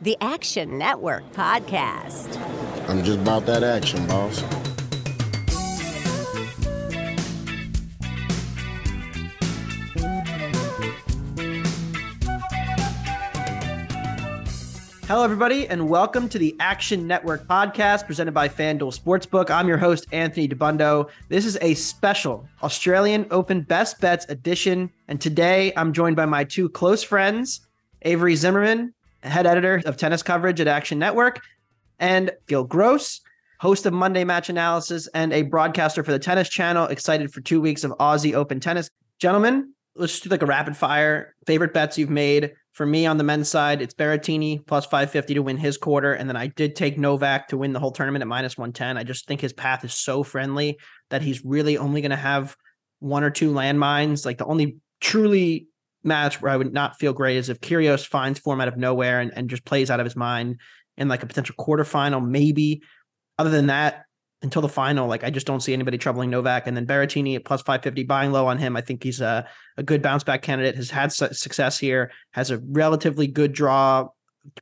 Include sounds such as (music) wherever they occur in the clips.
The Action Network Podcast. I'm just about that action, boss. Hello, everybody, and welcome to the Action Network podcast presented by FanDuel Sportsbook. I'm your host, Anthony Dabbundo. This is a special Australian Open Best Bets edition. And today I'm joined by my two close friends, Avery Zimmerman, head editor of tennis coverage at Action Network, and Gill Gross, host of Monday Match Analysis and a broadcaster for the Tennis Channel, excited for two weeks of Aussie Open tennis. Gentlemen, let's do like a rapid fire. Favorite bets you've made for me on the men's side, it's Berrettini plus 550 to win his quarter. And then I did take Novak to win the whole tournament at minus 110. I just think his path is so friendly that he's really only going to have one or two landmines. Like the only truly match where I would not feel great is if Kyrgios finds form out of nowhere and, and just plays out of his mind in like a potential quarterfinal, maybe. Other than that, until the final, like I just don't see anybody troubling Novak. And then Berrettini at plus 550, buying low on him. I think he's a, a good bounce back candidate, has had success here, has a relatively good draw,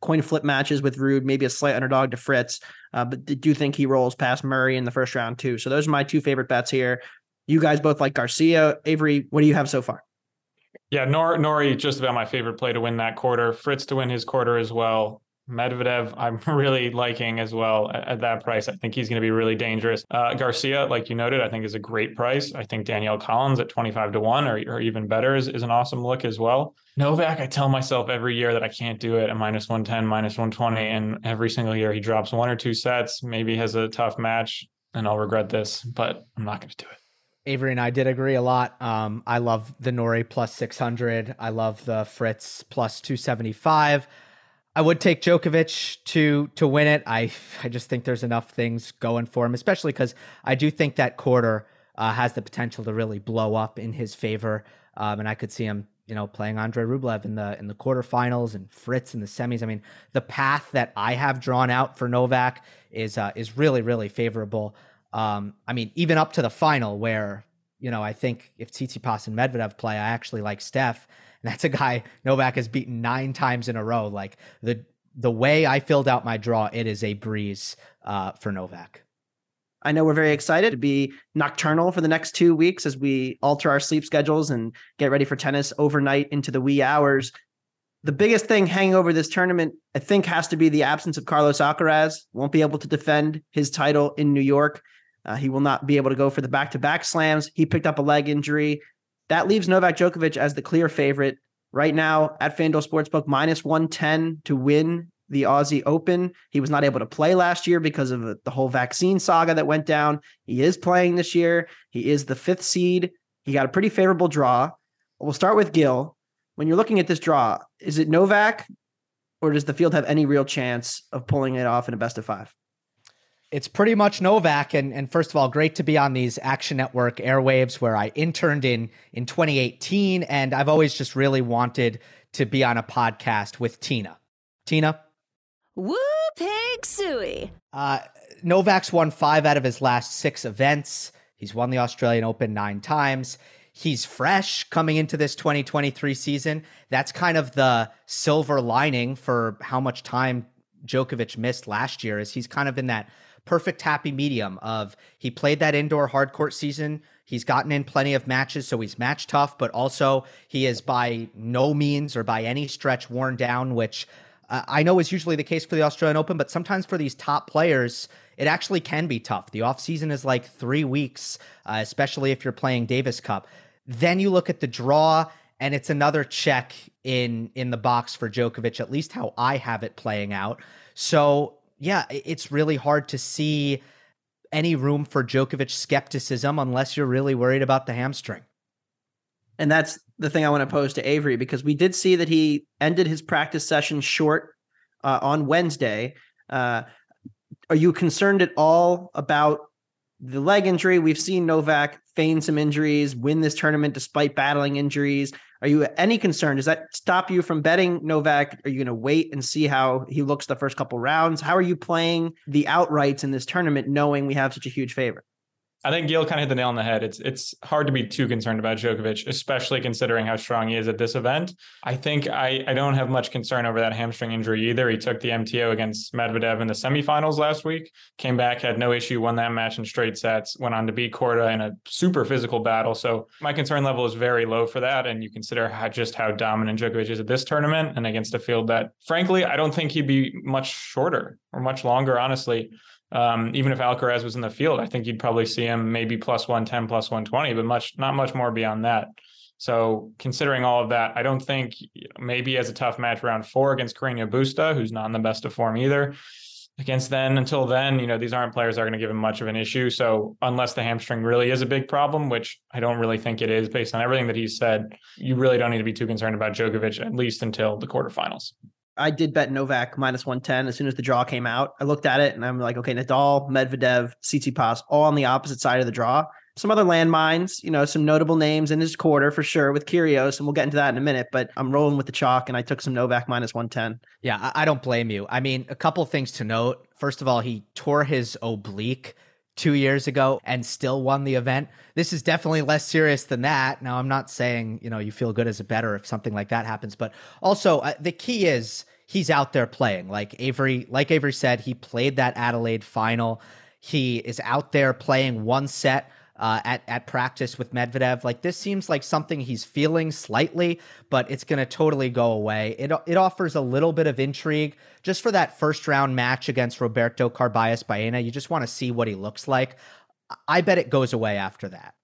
coin flip matches with Ruud, maybe a slight underdog to Fritz. Uh, but do think he rolls past Murray in the first round too. So those are my two favorite bets here. You guys both like Garcia. Avery, what do you have so far? Yeah, Nor- Norrie just about my favorite play to win that quarter. Fritz to win his quarter as well. Medvedev, I'm (laughs) really liking as well at, at that price. I think he's going to be really dangerous. Uh, Garcia, like you noted, I think is a great price. I think Danielle Collins at 25 to 1 or, or even better is, is an awesome look as well. Novak, I tell myself every year that I can't do it at minus 110, minus 120. And every single year he drops one or two sets, maybe has a tough match, and I'll regret this, but I'm not going to do it. Avery and I did agree a lot. Um, I love the Norrie plus 600. I love the Fritz plus 275. I would take Djokovic to to win it. I I just think there's enough things going for him, especially because I do think that quarter uh, has the potential to really blow up in his favor, um, and I could see him, you know, playing Andre Rublev in the in the quarterfinals and Fritz in the semis. I mean, the path that I have drawn out for Novak is uh, is really really favorable. Um, I mean, even up to the final, where you know I think if Tsitsipas and Medvedev play, I actually like Steph. And (laughs) that's a guy Novak has beaten nine times in a row. Like the the way I filled out my draw, it is a breeze uh, for Novak. I know we're very excited to be nocturnal for the next two weeks as we alter our sleep schedules and get ready for tennis overnight into the wee hours. The biggest thing hanging over this tournament, I think, has to be the absence of Carlos Alcaraz. Won't be able to defend his title in New York. Uh, he will not be able to go for the back to back slams. He picked up a leg injury. That leaves Novak Djokovic as the clear favorite right now at FanDuel Sportsbook, minus 110 to win the Aussie Open. He was not able to play last year because of the whole vaccine saga that went down. He is playing this year. He is the fifth seed. He got a pretty favorable draw. We'll start with Gill. When you're looking at this draw, is it Novak or does the field have any real chance of pulling it off in a best of five? It's pretty much Novak, and and first of all, great to be on these Action Network airwaves where I interned in in 2018, and I've always just really wanted to be on a podcast with Tina. Tina, woo pig suey. Uh, Novak's won five out of his last six events. He's won the Australian Open nine times. He's fresh coming into this 2023 season. That's kind of the silver lining for how much time Djokovic missed last year, is he's kind of in that perfect happy medium of he played that indoor hard court season. He's gotten in plenty of matches, so he's match tough, but also he is by no means or by any stretch worn down, which uh, I know is usually the case for the Australian Open, but sometimes for these top players, it actually can be tough. The offseason is like three weeks, uh, especially if you're playing Davis Cup. Then you look at the draw, and it's another check in in the box for Djokovic, at least how I have it playing out. So yeah, it's really hard to see any room for Djokovic skepticism unless you're really worried about the hamstring. And that's the thing I want to pose to Avery because we did see that he ended his practice session short uh, on Wednesday. Uh, are you concerned at all about the leg injury? We've seen Novak feign some injuries, win this tournament despite battling injuries. Are you any concerned? Does that stop you from betting Novak? Are you going to wait and see how he looks the first couple rounds? How are you playing the outrights in this tournament, knowing we have such a huge favorite? I think Gill kind of hit the nail on the head. It's it's hard to be too concerned about Djokovic, especially considering how strong he is at this event. I think I, I don't have much concern over that hamstring injury either. He took the MTO against Medvedev in the semifinals last week, came back, had no issue, won that match in straight sets, went on to beat Korda in a super physical battle. So my concern level is very low for that. And you consider how, just how dominant Djokovic is at this tournament and against a field that, frankly, I don't think he'd be much shorter or much longer, honestly. Um, even if Alcaraz was in the field, I think you'd probably see him maybe plus 110, plus 120, but much not much more beyond that. So considering all of that, I don't think maybe as a tough match round four against Carreño Busta, who's not in the best of form either. Against then, until then, you know, these aren't players that are going to give him much of an issue. So unless the hamstring really is a big problem, which I don't really think it is based on everything that he's said, you really don't need to be too concerned about Djokovic, at least until the quarterfinals. I did bet Novak minus 110 as soon as the draw came out. I looked at it and I'm like, okay, Nadal, Medvedev, Tsitsipas, all on the opposite side of the draw. Some other landmines, you know, some notable names in his quarter for sure with Kyrgios, and we'll get into that in a minute. But I'm rolling with the chalk, and I took some Novak minus 110. Yeah, I don't blame you. I mean, a couple things to note. First of all, he tore his oblique two years ago and still won the event. This is definitely less serious than that. Now, I'm not saying, you know, you feel good as a better if something like that happens, but also uh, the key is he's out there playing. Like Avery, like Avery said, he played that Adelaide final. He is out there playing one set uh, at at practice with Medvedev. Like this seems like something he's feeling slightly, but it's going to totally go away. It it offers a little bit of intrigue just for that first round match against Roberto Carballes Baena. You just want to see what he looks like. I bet it goes away after that.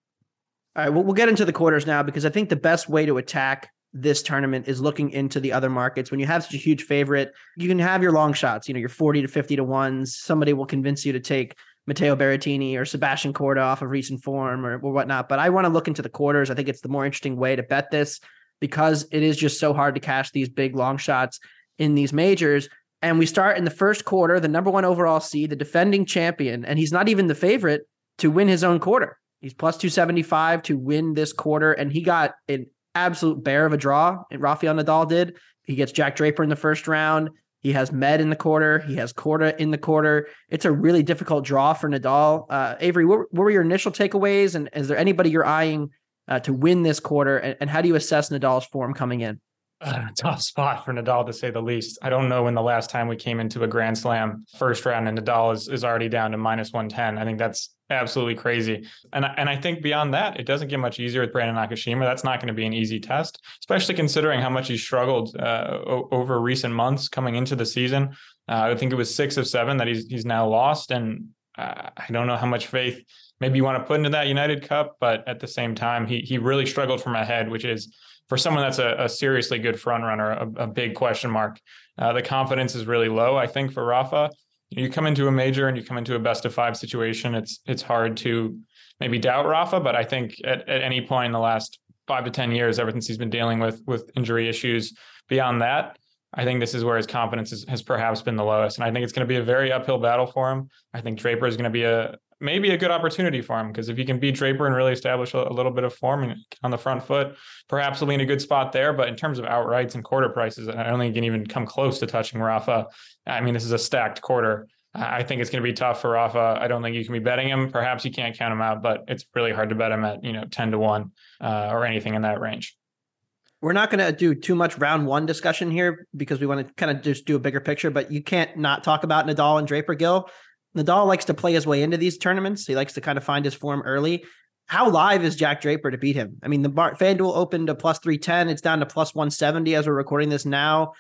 All right, well, we'll get into the quarters now because I think the best way to attack this tournament is looking into the other markets. When you have such a huge favorite, you can have your long shots, you know, your 40 to 50 to ones. Somebody will convince you to take Matteo Berrettini or Sebastian Korda off of recent form or, or whatnot. But I want to look into the quarters. I think it's the more interesting way to bet this because it is just so hard to cash these big long shots in these majors. And we start in the first quarter, the number one overall seed, the defending champion, and he's not even the favorite to win his own quarter. He's plus 275 to win this quarter, and he got an absolute bear of a draw. And Rafael Nadal did. He gets Jack Draper in the first round. He has Med in the quarter. He has Korda in the quarter. It's a really difficult draw for Nadal. Uh, Avery, what, what, were your initial takeaways? And is there anybody you're eyeing uh, to win this quarter? And, and, how do you assess Nadal's form coming in? (sighs) Uh, tough spot for Nadal to say the least. I don't know when the last time we came into a Grand Slam first round and Nadal is, is already down to minus 110. I think that's absolutely crazy. And and I think beyond that, it doesn't get much easier with Brandon Nakashima. That's not going to be an easy test, especially considering how much he struggled uh, over recent months coming into the season. Uh, I think it was six of seven that he's he's now lost, and uh, I don't know how much faith maybe you want to put into that United Cup, but at the same time, he he really struggled from ahead, which is for someone that's a, a seriously good front runner, a, a big question mark. Uh, the confidence is really low, I think, for Rafa you come into a major and you come into a best of five situation, it's it's hard to maybe doubt Rafa, but I think at, at any point in the last five to ten years, ever since he's been dealing with with injury issues, beyond that, I think this is where his confidence is, has perhaps been the lowest, and I think it's going to be a very uphill battle for him. I think Draper is going to be a maybe a good opportunity for him because if he can beat Draper and really establish a, a little bit of form on the front foot, perhaps he'll be in a good spot there. But in terms of outrights and quarter prices, I don't think he can even come close to touching Rafa. I mean, this is a stacked quarter. I think it's going to be tough for Rafa. I don't think you can be betting him. Perhaps you can't count him out, but it's really hard to bet him at you know ten to one uh, or anything in that range. We're not going to do too much round one discussion here because we want to kind of just do a bigger picture. But you can't not talk about Nadal and Draper Gill Nadal likes to play his way into these tournaments. He likes to kind of find his form early. How live is Jack Draper to beat him? I mean, the bar, FanDuel opened to plus 310. It's down to plus 170 as we're recording this now.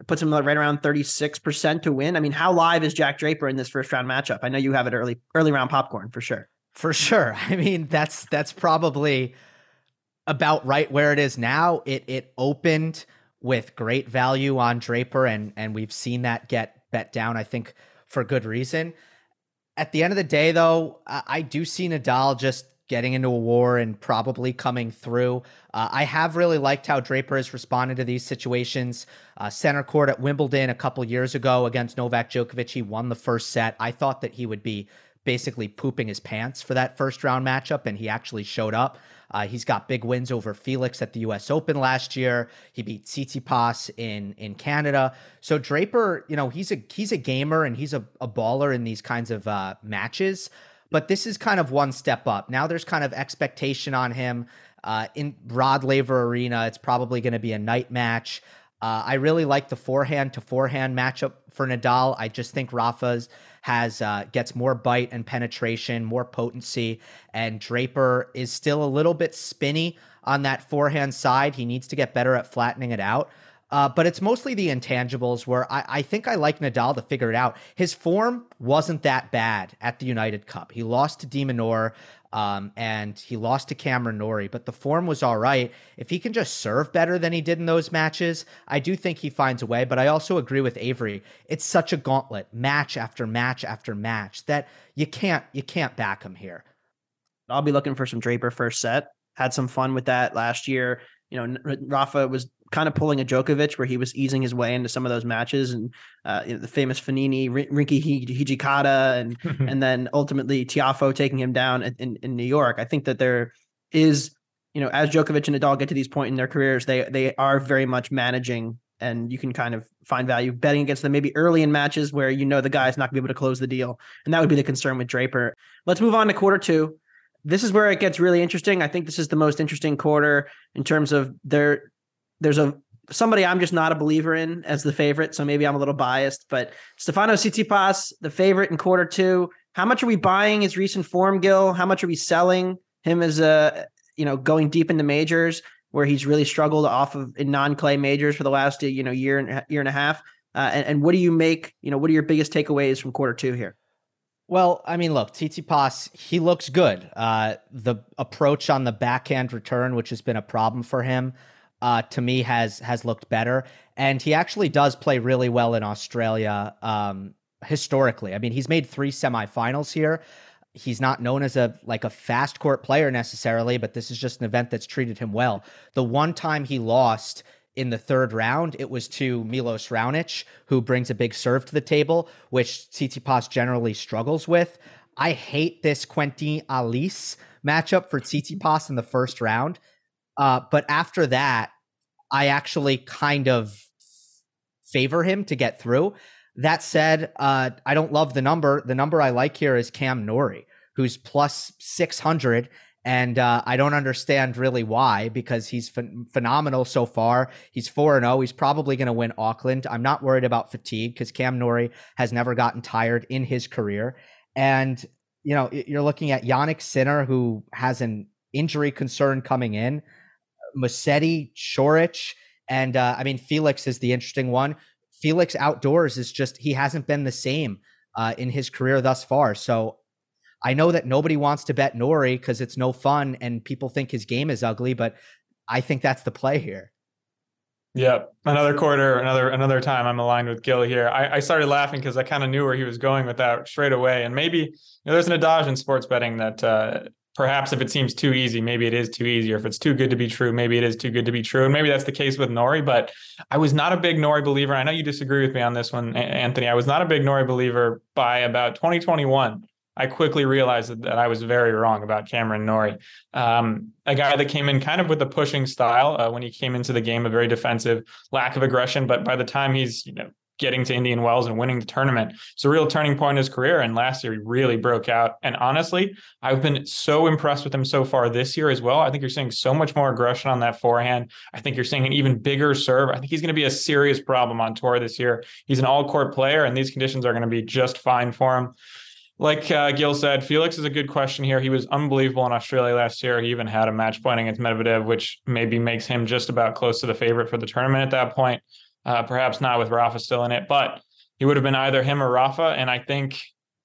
It puts him right around 36% to win. I mean, how live is Jack Draper in this first round matchup? I know you have it early, early round popcorn for sure. For sure. (laughs) I mean, that's that's probably about right where it is now. It it opened with great value on Draper, and and we've seen that get bet down. I think for good reason. At the end of the day, though, I do see Nadal just getting into a war and probably coming through. Uh, I have really liked how Draper has responded to these situations. Uh, center court at Wimbledon a couple years ago against Novak Djokovic, he won the first set. I thought that he would be basically pooping his pants for that first round matchup, and he actually showed up. Uh, he's got big wins over Felix at the U.S. Open last year. He beat Tsitsipas in in Canada. So Draper, you know, he's a he's a gamer and he's a, a baller in these kinds of uh, matches. But this is kind of one step up. Now there's kind of expectation on him. Uh, in Rod Laver Arena, it's probably going to be a night match. Uh, I really like the forehand to forehand matchup for Nadal. I just think Rafa's has uh, gets more bite and penetration, more potency, and Draper is still a little bit spinny on that forehand side. He needs to get better at flattening it out. Uh, but it's mostly the intangibles where I, I, think I like Nadal to figure it out. His form wasn't that bad at the United Cup. He lost to de Minaur. Um, and he lost to Cameron Norrie, but the form was all right. If he can just serve better than he did in those matches, I do think he finds a way. But I also agree with Avery. It's such a gauntlet, match after match after match, that you can't you can't back him here. I'll be looking for some Draper first set. Had some fun with that last year. You know, Rafa was kind of pulling a Djokovic where he was easing his way into some of those matches and uh, you know, the famous Fognini, Rinky Hijikata, and (laughs) and then ultimately Tiafoe taking him down in, in New York. I think that there is, you know, as Djokovic and Nadal get to these point in their careers, they they are very much managing and you can kind of find value betting against them maybe early in matches where you know the guy's not going to be able to close the deal. And that would be the concern with Draper. Let's move on to quarter two. This is where it gets really interesting. I think this is the most interesting quarter in terms of their there's a somebody I'm just not a believer in as the favorite, so maybe I'm a little biased. But Stefano Tsitsipas, the favorite in quarter two. How much are we buying his recent form, Gill? How much are we selling him as a you know going deep into majors where he's really struggled off of in non-clay majors for the last you know year and year and a half? Uh, and, and what do you make? You know, what are your biggest takeaways from quarter two here? Well, I mean, look, Tsitsipas, he looks good. Uh, the approach on the backhand return, which has been a problem for him, uh, to me has has looked better, and he actually does play really well in Australia um, historically. I mean, he's made three semifinals here. He's not known as a like a fast court player necessarily, but this is just an event that's treated him well. The one time he lost in the third round, it was to Milos Raonic, who brings a big serve to the table, which Tsitsipas generally struggles with. I hate this Quentin Halys matchup for Tsitsipas in the first round. Uh, but after that, I actually kind of favor him to get through. That said, uh, I don't love the number. The number I like here is Cam Norrie, who's plus 600. And uh, I don't understand really why, because he's ph- phenomenal so far. He's 4 0. He's probably going to win Auckland. I'm not worried about fatigue because Cam Norrie has never gotten tired in his career. And, you know, you're looking at Jannik Sinner, who has an injury concern coming in. Musetti, Coric, and uh, I mean Felix is the interesting one. Felix outdoors is just he hasn't been the same uh, in his career thus far. So I know that nobody wants to bet Norrie because it's no fun and people think his game is ugly, but I think that's the play here. Yeah, another quarter, another another time. I'm aligned with Gill here. I, I started laughing because I kind of knew where he was going with that straight away. And maybe you know, there's an adage in sports betting that uh, perhaps if it seems too easy, maybe it is too easy. Or if it's too good to be true, maybe it is too good to be true. And maybe that's the case with Norrie. But I was not a big Norrie believer. I know you disagree with me on this one, Anthony. I was not a big Norrie believer by about 2021. I quickly realized that I was very wrong about Cameron Norrie, um, a guy that came in kind of with a pushing style uh, when he came into the game, a very defensive, lack of aggression. But by the time he's you know getting to Indian Wells and winning the tournament. It's a real turning point in his career. And last year, he really broke out. And honestly, I've been so impressed with him so far this year as well. I think you're seeing so much more aggression on that forehand. I think you're seeing an even bigger serve. I think he's going to be a serious problem on tour this year. He's an all court player, and these conditions are going to be just fine for him. Like uh, Gill said, Felix is a good question here. He was unbelievable in Australia last year. He even had a match point against Medvedev, which maybe makes him just about close to the favorite for the tournament at that point. Uh, perhaps not with Rafa still in it, but he would have been either him or Rafa. And I think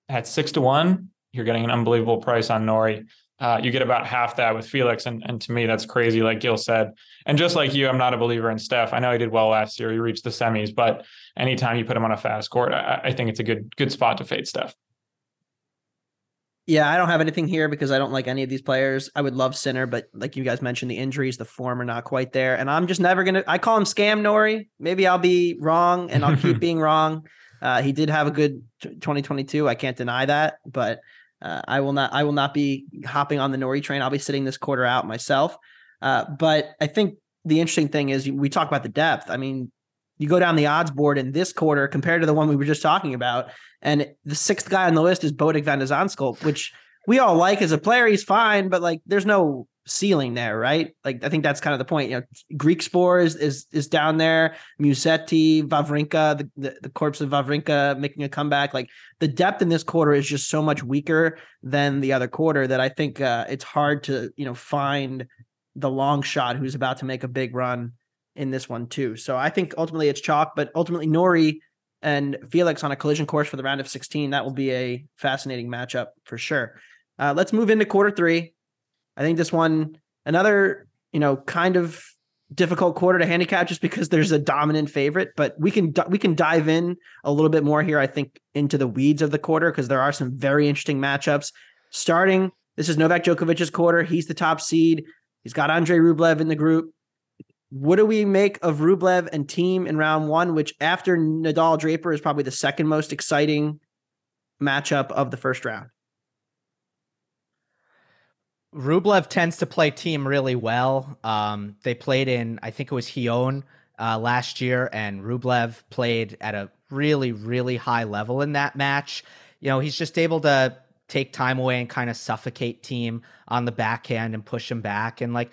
at six to one, you're getting an unbelievable price on Norrie. Uh, you get about half that with Felix, and and to me that's crazy. Like Gill said, and just like you, I'm not a believer in Steph. I know he did well last year; he reached the semis, but anytime you put him on a fast court, I, I think it's a good good spot to fade Steph. Yeah, I don't have anything here because I don't like any of these players. I would love Sinner, but like you guys mentioned, the injuries, the form are not quite there. And I'm just never gonna I call him scam Norrie. Maybe I'll be wrong and I'll keep (laughs) being wrong. Uh, he did have a good 2022. I can't deny that, but uh, I will not I will not be hopping on the Norrie train. I'll be sitting this quarter out myself. Uh, but I think the interesting thing is we talk about the depth. I mean, you go down the odds board in this quarter compared to the one we were just talking about, and the sixth guy on the list is Botic van de Zandschulp, which we all like as a player. He's fine, but like there's no ceiling there, right? Like I think that's kind of the point. You know, Griekspoor is is is down there, Musetti, Wawrinka, the, the, the corpse of Wawrinka making a comeback. Like the depth in this quarter is just so much weaker than the other quarter that I think uh, it's hard to you know find the long shot who's about to make a big run in this one too. So I think ultimately it's chalk, but ultimately Norrie and Felix on a collision course for the round of 16. That will be a fascinating matchup for sure. Uh, let's move into quarter three. I think this one, another, you know, kind of difficult quarter to handicap just because there's a dominant favorite, but we can we can dive in a little bit more here I think into the weeds of the quarter because there are some very interesting matchups. Starting, this is Novak Djokovic's quarter. He's the top seed. He's got Andre Rublev in the group. What do we make of Rublev and Thiem in round one, which after Nadal Draper is probably the second most exciting matchup of the first round? Rublev tends to play Thiem really well. Um, they played in, I think it was Hyon uh, last year, and Rublev played at a really, really high level in that match. You know, he's just able to take time away and kind of suffocate Thiem on the backhand and push him back. And like,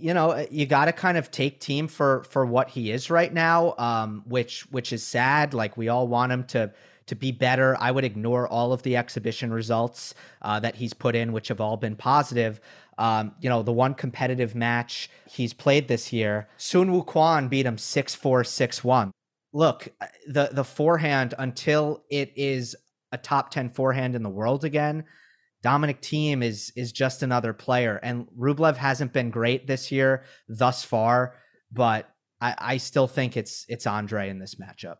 you know, you got to kind of take Thiem for for what he is right now, um, which which is sad. Like we all want him to to be better. I would ignore all of the exhibition results uh, that he's put in, which have all been positive. Um, you know, the one competitive match he's played this year, Soonwoo Kwon beat him 6 4, 6 1. Look, the, the forehand, until it is a top 10 forehand in the world again, Dominic Thiem is is just another player, and Rublev hasn't been great this year thus far, but I, I still think it's it's Andre in this matchup.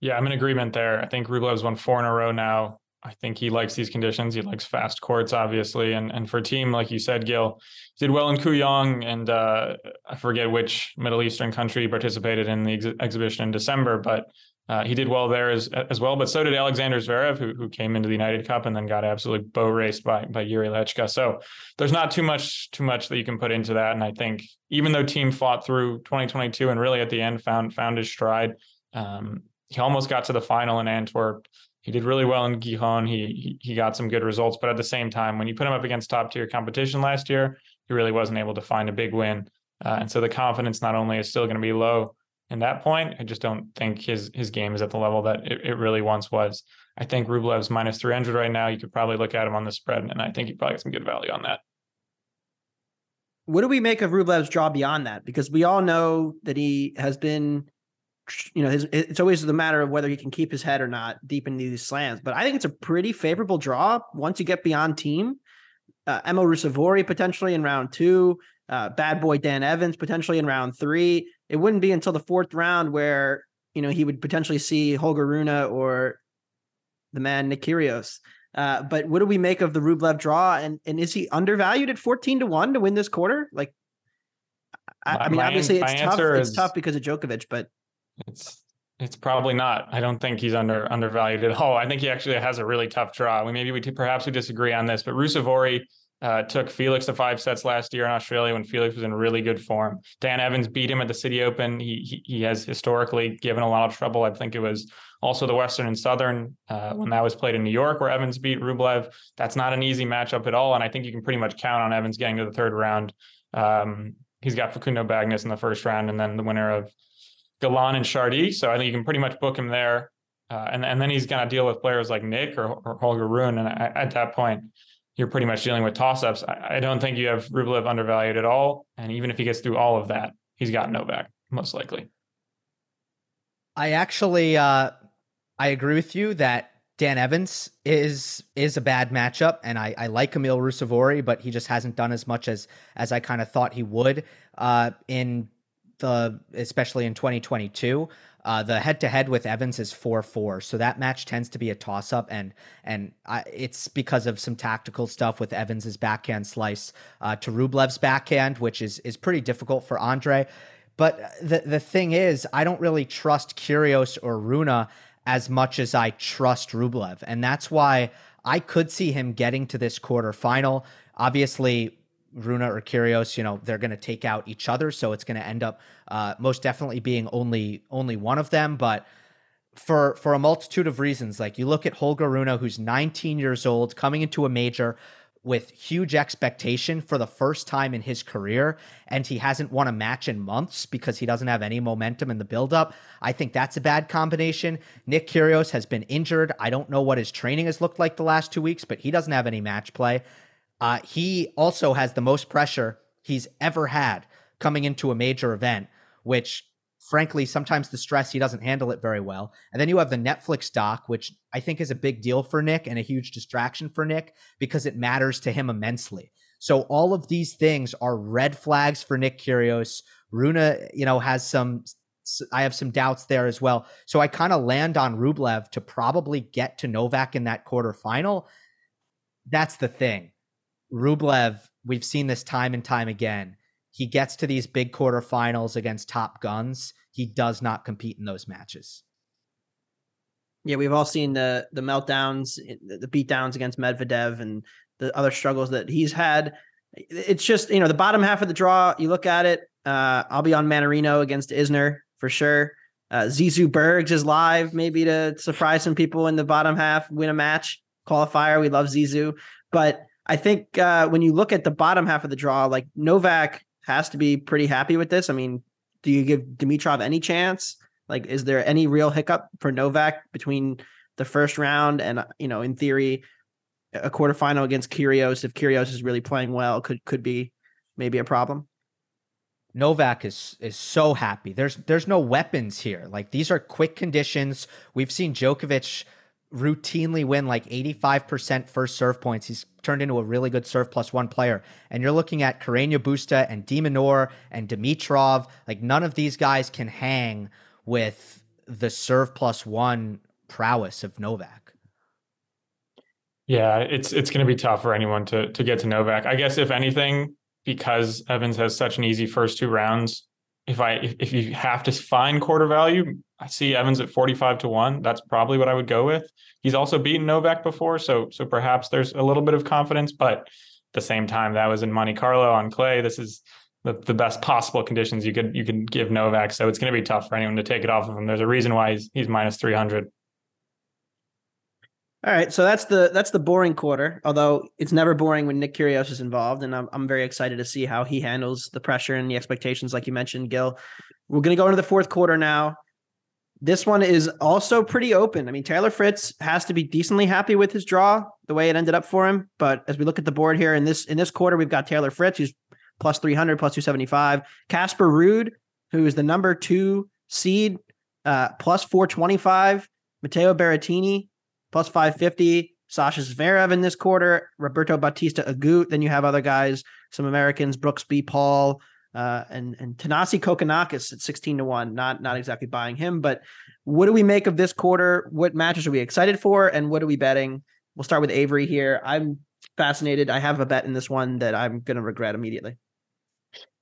Yeah, I'm in agreement there. I think Rublev's won four in a row now. I think he likes these conditions. He likes fast courts, obviously, and and for Thiem like you said, Gill did well in Kooyong, and uh, I forget which Middle Eastern country participated in the ex- exhibition in December, but uh, he did well there as as well, but so did Alexander Zverev, who who came into the United Cup and then got absolutely bow raced by by Jiri Lehecka. So there's not too much too much that you can put into that. And I think even though Thiem fought through 2022 and really at the end found found his stride, um, he almost got to the final in Antwerp. He did really well in Gijón. He, he he got some good results, but at the same time, when you put him up against top tier competition last year, he really wasn't able to find a big win. Uh, and so the confidence not only is still going to be low in that point. I just don't think his his game is at the level that it, it really once was. I think Rublev's minus 300 right now. You could probably look at him on the spread, and I think you probably get some good value on that. What do we make of Rublev's draw beyond that? Because we all know that he has been, you know, his, it's always the matter of whether he can keep his head or not deep into these slams. But I think it's a pretty favorable draw once you get beyond Thiem. Uh, Emil Ruusuvuori potentially in round two, uh, bad boy Dan Evans potentially in round three it wouldn't be until the fourth round where you know he would potentially see Holger Rune or the man Nick Kyrgios. Uh, but what do we make of the Rublev draw? And and is he undervalued at fourteen to one to win this quarter? Like, I, I mean, my, obviously it's tough. Is, it's tough because of Djokovic, but it's it's probably not. I don't think he's under undervalued at all. I think he actually has a really tough draw. We maybe we perhaps we disagree on this, but Ruusuvuori Uh, took Felix to five sets last year in Australia when Felix was in really good form. Dan Evans beat him at the City Open. He he, he has historically given a lot of trouble. I think it was also the Western and Southern uh, when that was played in New York, where Evans beat Rublev. That's not an easy matchup at all, and I think you can pretty much count on Evans getting to the third round. Um, he's got Facundo Bagnis in the first round, and then the winner of Galan and Chardy. So I think you can pretty much book him there. Uh, and and then he's going to deal with players like Nick or, or Holger Rune, and I, at that point, you're pretty much dealing with toss ups. I, I, don't think you have Rublev undervalued at all. And even if he gets through all of that, he's got Novak, most likely. I actually uh, I agree with you that Dan Evans is is a bad matchup, and I, I like Emil Ruusuvuori, but he just hasn't done as much as as I kind of thought he would uh, in the especially in 2022. Uh, the head to head with Evans is four four, so that match tends to be a toss up, and and I, it's because of some tactical stuff with Evans's backhand slice uh, to Rublev's backhand, which is is pretty difficult for Andre. But the the thing is, I don't really trust Kyrgios or Rune as much as I trust Rublev, and that's why I could see him getting to this quarterfinal. Obviously, Rune or Kyrgios, you know, they're going to take out each other, so it's going to end up uh, most definitely being only only one of them. But for for a multitude of reasons, like you look at Holger Rune, who's 19 years old, coming into a major with huge expectation for the first time in his career, and he hasn't won a match in months because he doesn't have any momentum in the buildup. I think that's a bad combination. Nick Kyrgios has been injured. I don't know what his training has looked like the last two weeks, but he doesn't have any match play. Uh, he also has the most pressure he's ever had coming into a major event, which frankly, sometimes the stress, he doesn't handle it very well. And then you have the Netflix doc, which I think is a big deal for Nick and a huge distraction for Nick because it matters to him immensely. So all of these things are red flags for Nick Kyrgios. Rune, you know, has some I have some doubts there as well. So I kind of land on Rublev to probably get to Novak in that quarterfinal. That's the thing. Rublev, we've seen this time and time again. He gets to these big quarterfinals against top guns. He does not compete in those matches. Yeah, we've all seen the the meltdowns, the beatdowns against Medvedev, and the other struggles that he's had. It's just you know the bottom half of the draw. You look at it. Uh, I'll be on Mannarino against Isner for sure. Uh, Zizou Bergs is live, maybe to surprise some people in the bottom half, win a match qualifier. We love Zizou, but I think uh, when you look at the bottom half of the draw, like Novak has to be pretty happy with this. I mean, do you give Dimitrov any chance? Like, is there any real hiccup for Novak between the first round and you know, in theory, a quarterfinal against Kyrgios? If Kyrgios is really playing well, could could be maybe a problem. Novak is is so happy. There's there's no weapons here. Like these are quick conditions. We've seen Djokovic routinely win like 85% first serve points. He's turned into a really good serve plus one player. And you're looking at Carreño Busta and de Minaur and Dimitrov. Like none of these guys can hang with the serve plus one prowess of Novak. Yeah, it's it's going to be tough for anyone to to get to Novak. I guess if anything, because Evans has such an easy first two rounds, if I if, if you have to find quarter value, I see Evans at 45 to 1. That's probably what I would go with. He's also beaten Novak before, so so perhaps there's a little bit of confidence, but at the same time that was in Monte Carlo on clay. This is the, the best possible conditions you could you could give Novak, so it's going to be tough for anyone to take it off of him. There's a reason why he's he's minus 300. All right, so that's the that's the boring quarter. Although it's never boring when Nick Kyrgios is involved, and I'm I'm very excited to see how he handles the pressure and the expectations, like you mentioned, Gill. We're going to go into the fourth quarter now. This one is also pretty open. I mean, Taylor Fritz has to be decently happy with his draw, the way it ended up for him. But as we look at the board here in this in this quarter, we've got Taylor Fritz, who's plus 300, plus 275. Casper Ruud, who is the number two seed, uh, plus 425. Matteo Berrettini, plus 550. Sasha Zverev in this quarter, Roberto Bautista Agut. Then you have other guys, some Americans, Brooksby Paul, uh, and and Thanasi Kokkinakis at 16 to 1. Not not exactly buying him, but what do we make of this quarter? What matches are we excited for? And what are we betting? We'll start with Avery here. I'm fascinated. I have a bet in this one that I'm gonna regret immediately.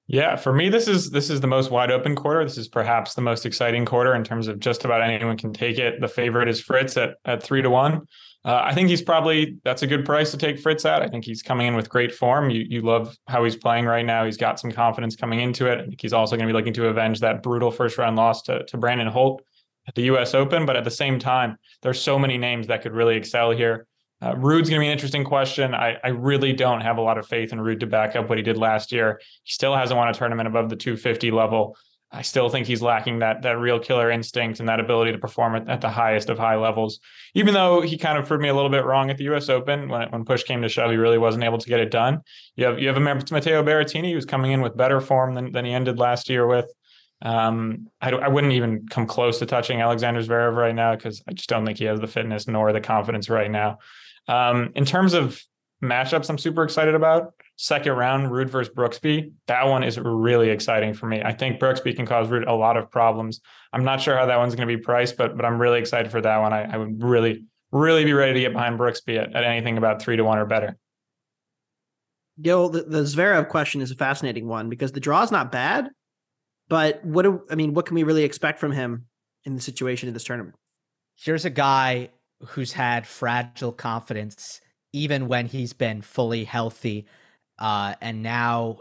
Yeah, for me, this is this is the most wide open quarter. This is perhaps the most exciting quarter in terms of just about anyone can take it. The favorite is Fritz at at three to one. Uh, I think he's probably that's a good price to take Fritz at. I think he's coming in with great form. You you love how he's playing right now. He's got some confidence coming into it. I think he's also going to be looking to avenge that brutal first round loss to to Brandon Holt at the U.S. Open. But at the same time, there's so many names that could really excel here. Uh, Ruud's going to be an interesting question. I, I really don't have a lot of faith in Ruud to back up what he did last year. He still hasn't won a tournament above the 250 level. I still think he's lacking that that real killer instinct and that ability to perform at, at, the highest of high levels. Even though he kind of proved me a little bit wrong at the U.S. Open when when push came to shove, he really wasn't able to get it done. You have you have a Matteo Berrettini who's coming in with better form than than he ended last year with. Um, I, I wouldn't even come close to touching Alexander Zverev right now because I just don't think he has the fitness nor the confidence right now. Um, in terms of matchups, I'm super excited about second round Ruud versus Brooksby. That one is really exciting for me. I think Brooksby can cause Ruud a lot of problems. I'm not sure how that one's going to be priced, but but I'm really excited for that one. I, I would really really be ready to get behind Brooksby at, at anything about three to one or better. Gill, the, the Zverev question is a fascinating one because the draw is not bad, but what do I mean? What can we really expect from him in the situation in this tournament? Here's a guy who's had fragile confidence even when he's been fully healthy. Uh, and now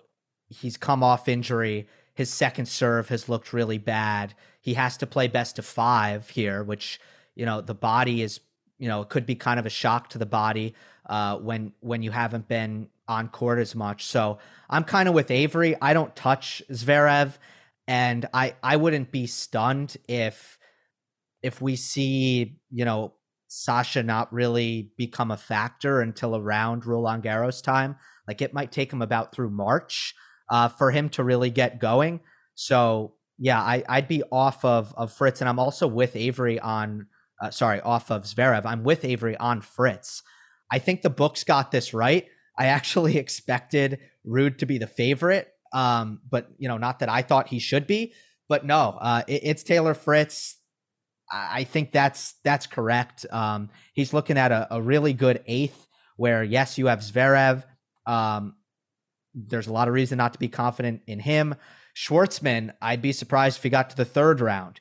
he's come off injury. His second serve has looked really bad. He has to play best of five here, which, you know, the body is, you know, it could be kind of a shock to the body uh, when when you haven't been on court as much. So I'm kind of with Avery. I don't touch Zverev, and I I wouldn't be stunned if if we see you know Sasha not really become a factor until around Roland Garros time. Like it might take him about through March uh, for him to really get going. So yeah, I, I'd be off of of Fritz, and I'm also with Avery on. Uh, sorry, off of Zverev. I'm with Avery on Fritz. I think the books got this right. I actually (laughs) expected Ruud to be the favorite, um, but you know, not that I thought he should be. But no, uh, it, it's Taylor Fritz. I think that's that's correct. Um, he's looking at a, a, really good eighth, where yes, you have Zverev. Um, there's a lot of reason not to be confident in him. Schwartzman, I'd be surprised if he got to the third round.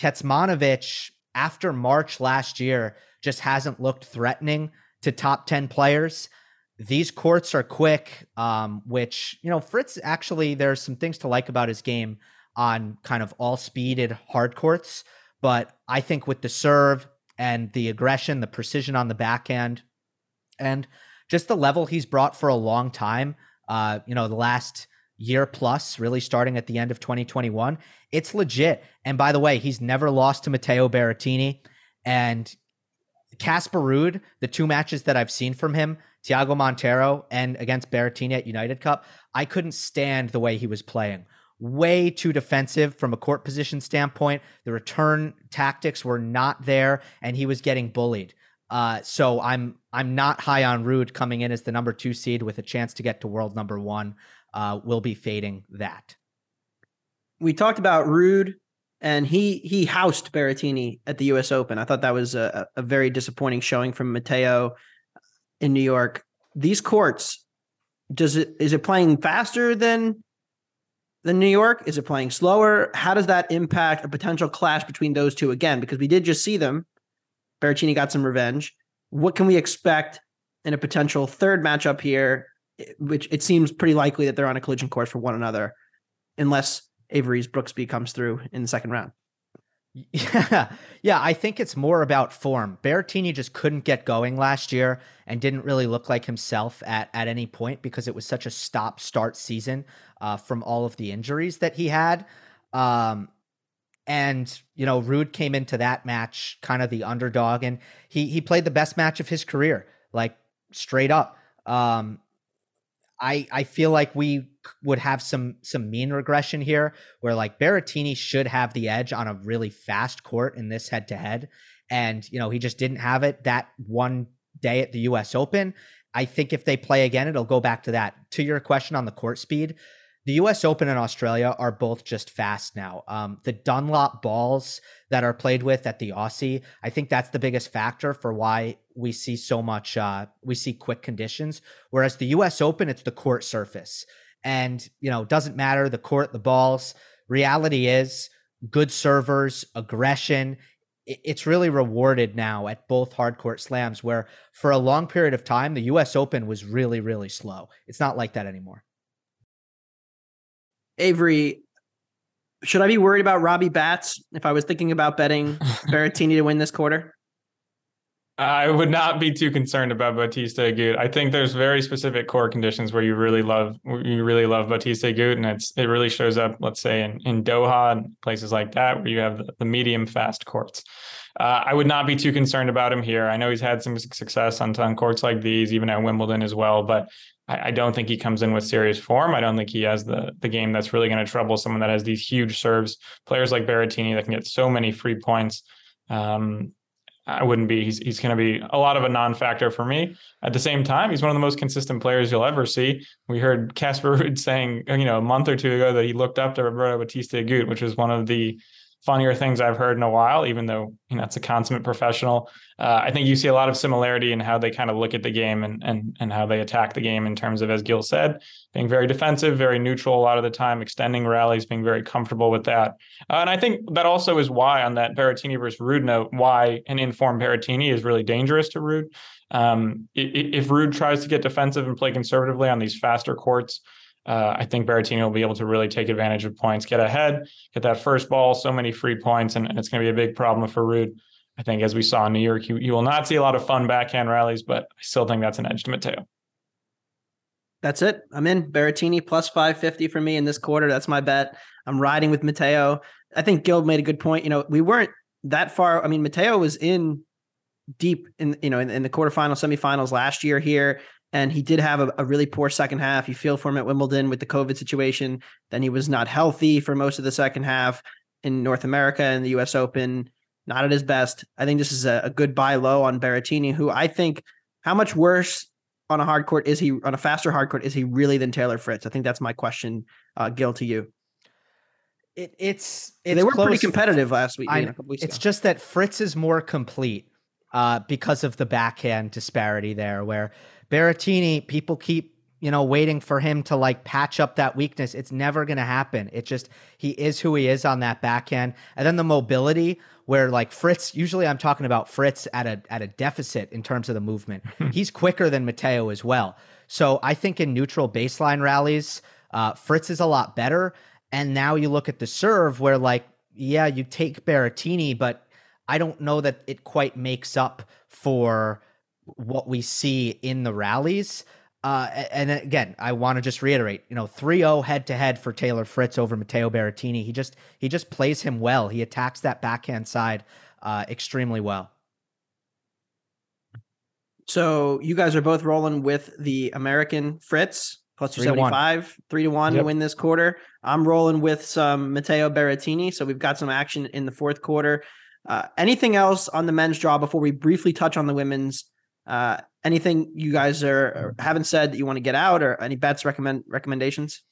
Kecmanovic, after March last year, just hasn't looked threatening to top 10 players. These courts are quick, um, which, you know, Fritz actually, there's some things to like about his game on kind of all speeded hard courts. But I think with the serve and the aggression, the precision on the backhand, and just the level he's brought for a long time, uh, you know, the last year plus, really starting at the end of 2021, it's legit. And by the way, he's never lost to Matteo Berrettini. And Casper Ruud, the two matches that I've seen from him, Thiago Monteiro and against Berrettini at United Cup, I couldn't stand the way he was playing way too defensive from a court position standpoint. The return tactics were not there, and he was getting bullied. Uh, so I'm I'm not high on Ruud coming in as the number two seed with a chance to get to world number one. Uh, will be fading that. We talked about Ruud, and he he housed Berrettini at the U.S. Open. I thought that was a, a very disappointing showing from Matteo in New York. These courts, does it is it playing faster than than New York? Is it playing slower? How does that impact a potential clash between those two again? Because we did just see them. Berrettini got some revenge. What can we expect in a potential third matchup here? Which it seems pretty likely that they're on a collision course for one another, unless Avery's Brooksby comes through in the second round. (laughs) Yeah, yeah. I think it's more about form. Berrettini just couldn't get going last year and didn't really look like himself at at any point because it was such a stop start season uh, from all of the injuries that he had. Um, and you know, Ruud came into that match kind of the underdog, and he he played the best match of his career, like straight up. Um, I I feel like we would have some some mean regression here, where like Berrettini should have the edge on a really fast court in this head to head, and you know he just didn't have it that one day at the U.S. Open. I think if they play again, it'll go back to that. To your question on the court speed, the US Open and Australia are both just fast now. Um, the Dunlop balls that are played with at the Aussie, I think that's the biggest factor for why we see so much, uh, we see quick conditions. Whereas the US Open, it's the court surface. And, you know, doesn't matter the court, the balls. Reality is good servers, aggression. It's really rewarded now at both hardcourt slams, where for a long period of time, the US Open was really, really slow. It's not like that anymore. Avery, should I be worried about Robbie Batts if I was thinking about betting (laughs) Berrettini to win this quarter? I would not be too concerned about Bautista Agut. I think there's very specific core conditions where you really love you really love Bautista Agut, and it's it really shows up. Let's say in in Doha and places like that where you have the, the medium fast courts. Uh, I would not be too concerned about him here. I know he's had some success on, on courts like these, even at Wimbledon as well, but I, I don't think he comes in with serious form. I don't think he has the the game that's really going to trouble someone that has these huge serves. Players like Berrettini that can get so many free points. Um, I wouldn't be. He's he's going to be a lot of a non-factor for me. At the same time, he's one of the most consistent players you'll ever see. We heard Casper (laughs) Ruud saying, you know, a month or two ago that he looked up to Roberto Bautista Agut, which was one of the funnier things I've heard in a while, even though you know it's a consummate professional. Uh, I think you see a lot of similarity in how they kind of look at the game and and and how they attack the game in terms of, as Gill said, being very defensive, very neutral a lot of the time, extending rallies, being very comfortable with that. Uh, and I think that also is why on that Berrettini versus Ruud note, why an informed Berrettini is really dangerous to Ruud. Um, if Ruud tries to get defensive and play conservatively on these faster courts, uh, I think Berrettini will be able to really take advantage of points, get ahead, get that first ball, so many free points, and, and it's going to be a big problem for Ruud. I think as we saw in New York, you, you will not see a lot of fun backhand rallies, but I still think that's an edge to Matteo. That's it. I'm in Berrettini plus 550 for me in this quarter. That's my bet. I'm riding with Matteo. I think Gill made a good point. You know, we weren't that far. I mean, Matteo was in deep in you know in, in the quarterfinals, semifinals last year here and he did have a, a, really poor second half. You feel for him at Wimbledon with the COVID situation. Then he was not healthy for most of the second half in North America and the U.S. Open. Not at his best. I think this is a, a good buy low on Berrettini, who I think how much worse on a hard court is he on a faster hard court is he really than Taylor Fritz? I think that's my question, uh, Gill, to you. It, it's, it's they were close. pretty competitive last week. I, you know, it's ago. just that Fritz is more complete uh, because of the backhand disparity there, where Berrettini, people keep you know waiting for him to like patch up that weakness. It's never going to happen. It just he is who he is on that backhand, and then the mobility where like Fritz. Usually, I'm talking about Fritz at a at a deficit in terms of the movement. (laughs) He's quicker than Matteo as well. So I think in neutral baseline rallies, uh, Fritz is a lot better. And now you look at the serve where like yeah, you take Berrettini, but I don't know that it quite makes up for what we see in the rallies. Uh, and again, I want to just reiterate, you know, 3-0 head to head for Taylor Fritz over Matteo Berrettini. He just he just plays him well. He attacks that backhand side uh, extremely well. So you guys are both rolling with the American Fritz plus 275, three to one, to, one yep. to win this quarter. I'm rolling with some Matteo Berrettini. So we've got some action in the fourth quarter. Uh, anything else on the men's draw before we briefly touch on the women's? Uh, anything you guys are haven't said that you want to get out, or any bets recommend recommendations?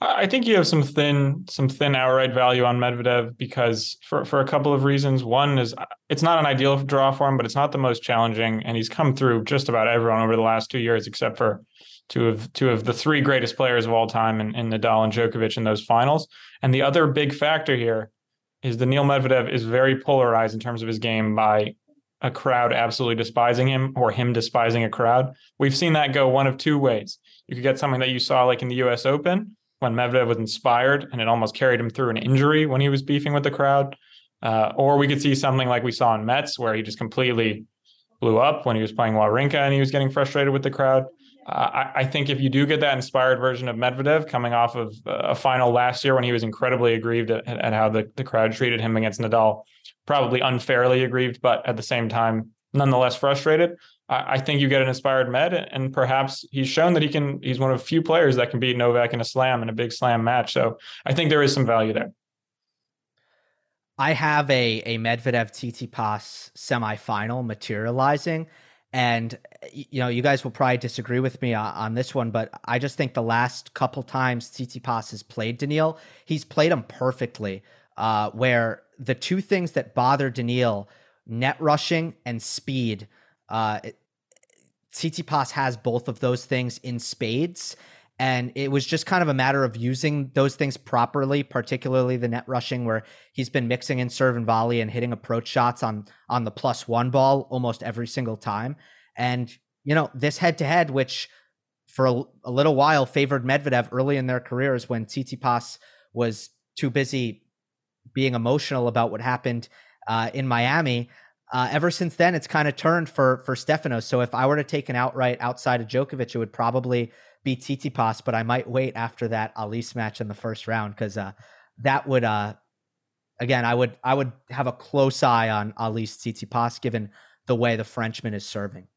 I think you have some thin some thin outright value on Medvedev because for for a couple of reasons. One is it's not an ideal draw for him, but it's not the most challenging, and he's come through just about everyone over the last two years, except for two of two of the three greatest players of all time in, in Nadal and Djokovic in those finals. And the other big factor here is Daniil Medvedev is very polarized in terms of his game by a crowd absolutely despising him or him despising a crowd. We've seen that go one of two ways. You could get something that you saw like in the US Open when Medvedev was inspired and it almost carried him through an injury when he was beefing with the crowd. Uh, or we could see something like we saw in Metz where he just completely blew up when he was playing Wawrinka and he was getting frustrated with the crowd. Uh, I, I, think if you do get that inspired version of Medvedev coming off of a final last year when he was incredibly aggrieved at, at how the, the crowd treated him against Nadal, probably unfairly aggrieved, but at the same time, nonetheless frustrated. I, think you get an inspired Med, and perhaps he's shown that he can. He's one of a few players that can beat Novak in a slam in a big slam match. So I think there is some value there. I have a a Medvedev Tsitsipas semifinal materializing and you know, you guys will probably disagree with me on, on this one, but I just think the last couple times Tsitsipas has played Daniil, he's played him perfectly. Uh, where the two things that bother Daniil, net rushing and speed, uh, Tsitsipas has both of those things in spades. And it was just kind of a matter of using those things properly, particularly the net rushing, where he's been mixing in serve and volley and hitting approach shots on on the plus one ball almost every single time. And you know, this head to head, which for a, a, little while favored Medvedev early in their careers when Tsitsipas was too busy being emotional about what happened uh, in Miami. Uh, ever since then, it's kind of turned for for Stefanos. So if I were to take an outright outside of Djokovic, it would probably be Tsitsipas, but I might wait after that Halys match in the first round because uh, that would uh, again I would I would have a close eye on Halys Tsitsipas given the way the Frenchman is serving.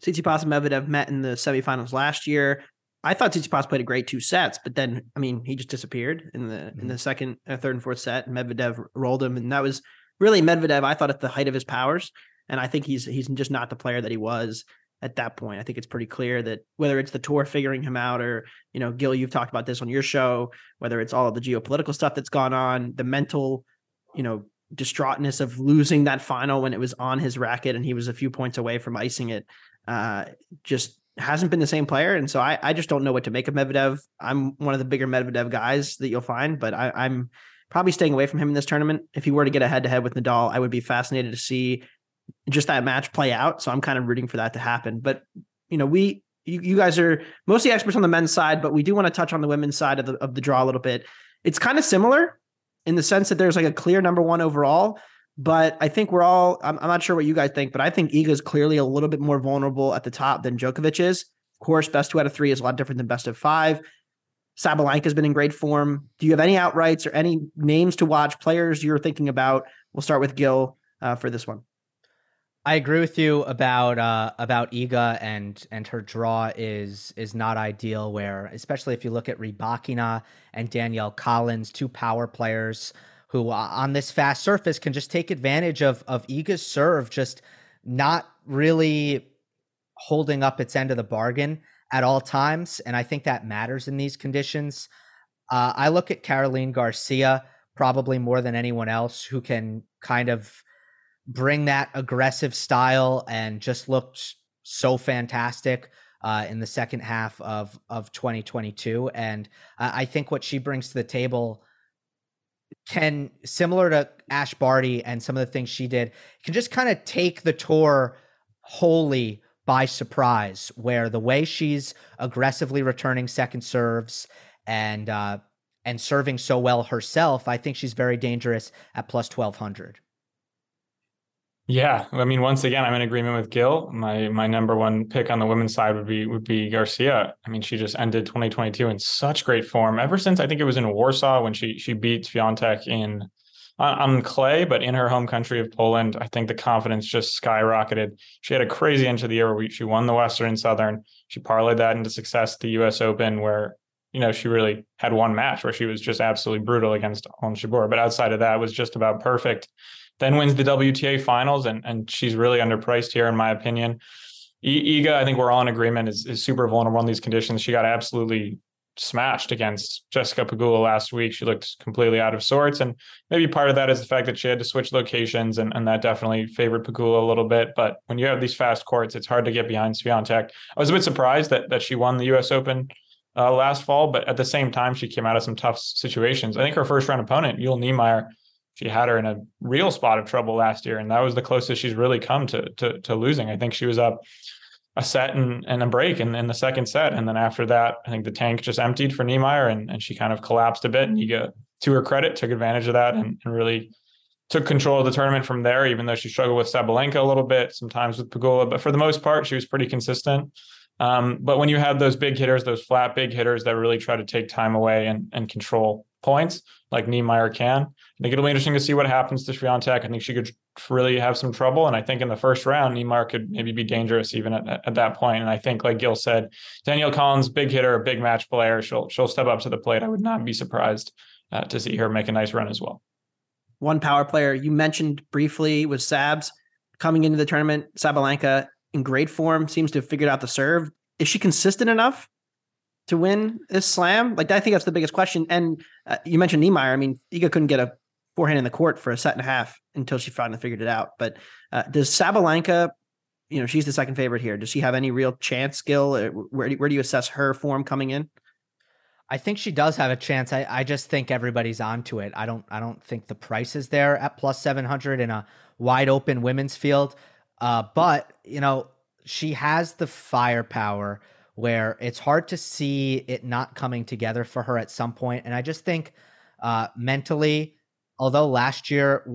Tsitsipas and Medvedev met in the semifinals last year. I thought Tsitsipas played a great two sets, but then I mean he just disappeared in the mm-hmm. in the second, uh, third, and fourth set. And Medvedev rolled him, and that was really Medvedev, I thought at the height of his powers, and I think he's he's just not the player that he was at that point. I think it's pretty clear that whether it's the tour figuring him out or, you know, Gill, you've talked about this on your show, whether it's all of the geopolitical stuff that's gone on, the mental, you know, distraughtness of losing that final when it was on his racket and he was a few points away from icing it, uh, just hasn't been the same player. And so I, I just don't know what to make of Medvedev. I'm one of the bigger Medvedev guys that you'll find, but I, I'm probably staying away from him in this tournament. If he were to get a head to head with Nadal, I would be fascinated to see just that match play out. So I'm kind of rooting for that to happen. But you know, we you, you guys are mostly experts on the men's side, but we do want to touch on the women's side of the of the draw a little bit. It's kind of similar in the sense that there's like a clear number one overall. But I think we're all, I'm, I'm not sure what you guys think, but I think Iga is clearly a little bit more vulnerable at the top than Djokovic is. Of course, best two out of three is a lot different than best of five. Sabalenka has been in great form. Do you have any outrights or any names to watch, players you're thinking about? We'll start with Gill uh, for this one. I agree with you about uh, about Iga and and her draw is is not ideal. Where especially if you look at Rybakina and Danielle Collins, two power players who on this fast surface can just take advantage of of Iga's serve, just not really holding up its end of the bargain at all times, and I think that matters in these conditions. Uh, I look at Caroline Garcia probably more than anyone else who can kind of bring that aggressive style and just looked so fantastic uh, in the second half of of 2022. And I think what she brings to the table can similar to Ash Barty and some of the things she did can just kind of take the tour wholly by surprise, where the way she's aggressively returning second serves and uh, and serving so well herself, I think she's very dangerous at plus twelve hundred. Yeah, I mean, once again, I'm in agreement with Gill. My my number one pick on the women's side would be would be Garcia. I mean, she just ended 2022 in such great form. Ever since I think it was in Warsaw when she she beat Swiatek in on, clay, but in her home country of Poland, I think the confidence just skyrocketed. She had a crazy end of the year where she won the Western and Southern. She parlayed that into success at the U.S. Open, where you know she really had one match where she was just absolutely brutal against Ons Jabeur. But outside of that, was just about perfect. Then wins the WTA finals, and and she's really underpriced here, in my opinion. Iga, I think we're all in agreement, is, is super vulnerable in these conditions. She got absolutely smashed against Jessica Pegula last week. She looked completely out of sorts. And maybe part of that is the fact that she had to switch locations and, and that definitely favored Pegula a little bit. But when you have these fast courts, it's hard to get behind Swiatek. I was a bit surprised that that she won the US Open uh, last fall, but at the same time, she came out of some tough situations. I think her first round opponent, Jule Niemeier, she had her in a real spot of trouble last year, and that was the closest she's really come to to, to losing. I think she was up a set and, and a break in, in the second set. And then after that, I think the tank just emptied for Niemeier and, and she kind of collapsed a bit. And Iga, to her credit, took advantage of that and, and really took control of the tournament from there, even though she struggled with Sabalenka a little bit, sometimes with Pegula, But for the most part, she was pretty consistent. Um, but when you have those big hitters, those flat big hitters that really try to take time away and, and control points like Niemeier can, I think it'll be interesting to see what happens to Swiatek. I think she could really have some trouble. And I think in the first round, Niemeier could maybe be dangerous even at, at that point. And I think, like Gil said, Danielle Collins, big hitter, big match player. She'll she'll step up to the plate. I would not be surprised uh, to see her make a nice run as well. One power player you mentioned briefly was Sabs coming into the tournament. Sabalenka in great form seems to have figured out the serve. Is she consistent enough to win this slam? Like I think that's the biggest question. And uh, you mentioned Niemeier. I mean, Iga couldn't get a forehand in the court for a set and a half until she finally figured it out. But uh, does Sabalenka, you know, she's the second favorite here. Does she have any real chance, Gill? Uh, where, where do you assess her form coming in? I think she does have a chance. I, I just think everybody's onto it. I don't I don't think the price is there at plus seven hundred in a wide open women's field. Uh, but you know, she has the firepower where it's hard to see it not coming together for her at some point. And I just think uh, mentally, although last year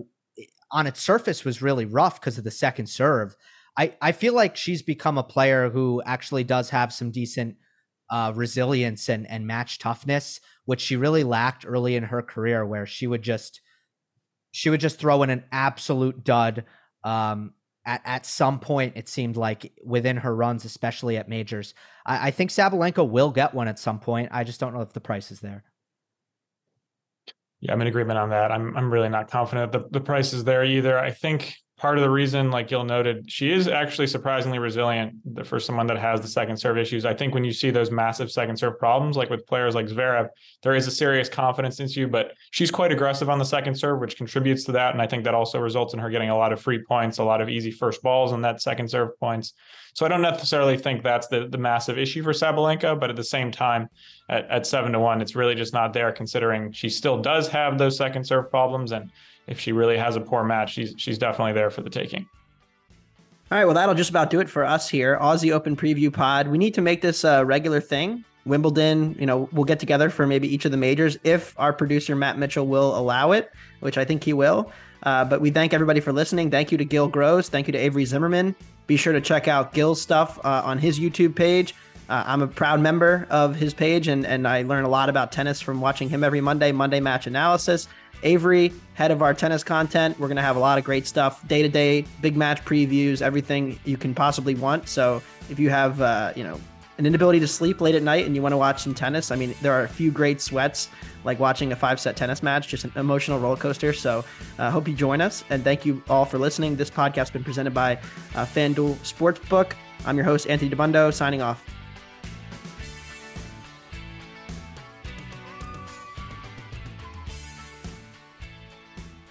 on its surface was really rough because of the second serve, I, I feel like she's become a player who actually does have some decent uh, resilience and, and match toughness, which she really lacked early in her career, where she would just she would just throw in an absolute dud um, at, at some point it seemed like within her runs especially at majors. I, I, think sabalenka will get one at some point. I just don't know if the price is there. Yeah i'm in agreement on that. I'm, I'm really not confident the, the price is there either. I think part of the reason, like Gill noted, she is actually surprisingly resilient for someone that has the second serve issues. I think when you see those massive second serve problems, like with players like Zverev, there is a serious confidence issue, but she's quite aggressive on the second serve, which contributes to that. And I think that also results in her getting a lot of free points, a lot of easy first balls and that second serve points. So I don't necessarily think that's the, the massive issue for Sabalenka, but at the same time, at, at seven to one, it's really just not there considering she still does have those second serve problems. And if she really has a poor match, she's she's definitely there for the taking. All right, well, that'll just about do it for us here. Aussie Open Preview Pod. We need to make this a regular thing. Wimbledon, you know, we'll get together for maybe each of the majors if our producer Matt Mitchell will allow it, which I think he will. Uh, but we thank everybody for listening. Thank you to Gill Gross. Thank you to Avery Zimmerman. Be sure to check out Gill's stuff uh, on his YouTube page. Uh, I'm a proud member of his page, and, and I learn a lot about tennis from watching him every Monday, Monday Match Analysis. Avery, head of our tennis content. We're going to have a lot of great stuff, day to day, big match previews, everything you can possibly want. So if you have, uh, you know, an inability to sleep late at night and you want to watch some tennis, I mean, there are a few great sweats like watching a five set tennis match, just an emotional roller coaster. So I uh, hope you join us. And thank you all for listening. This podcast has been presented by uh, FanDuel Sportsbook. I'm your host, Anthony Dabbundo, signing off.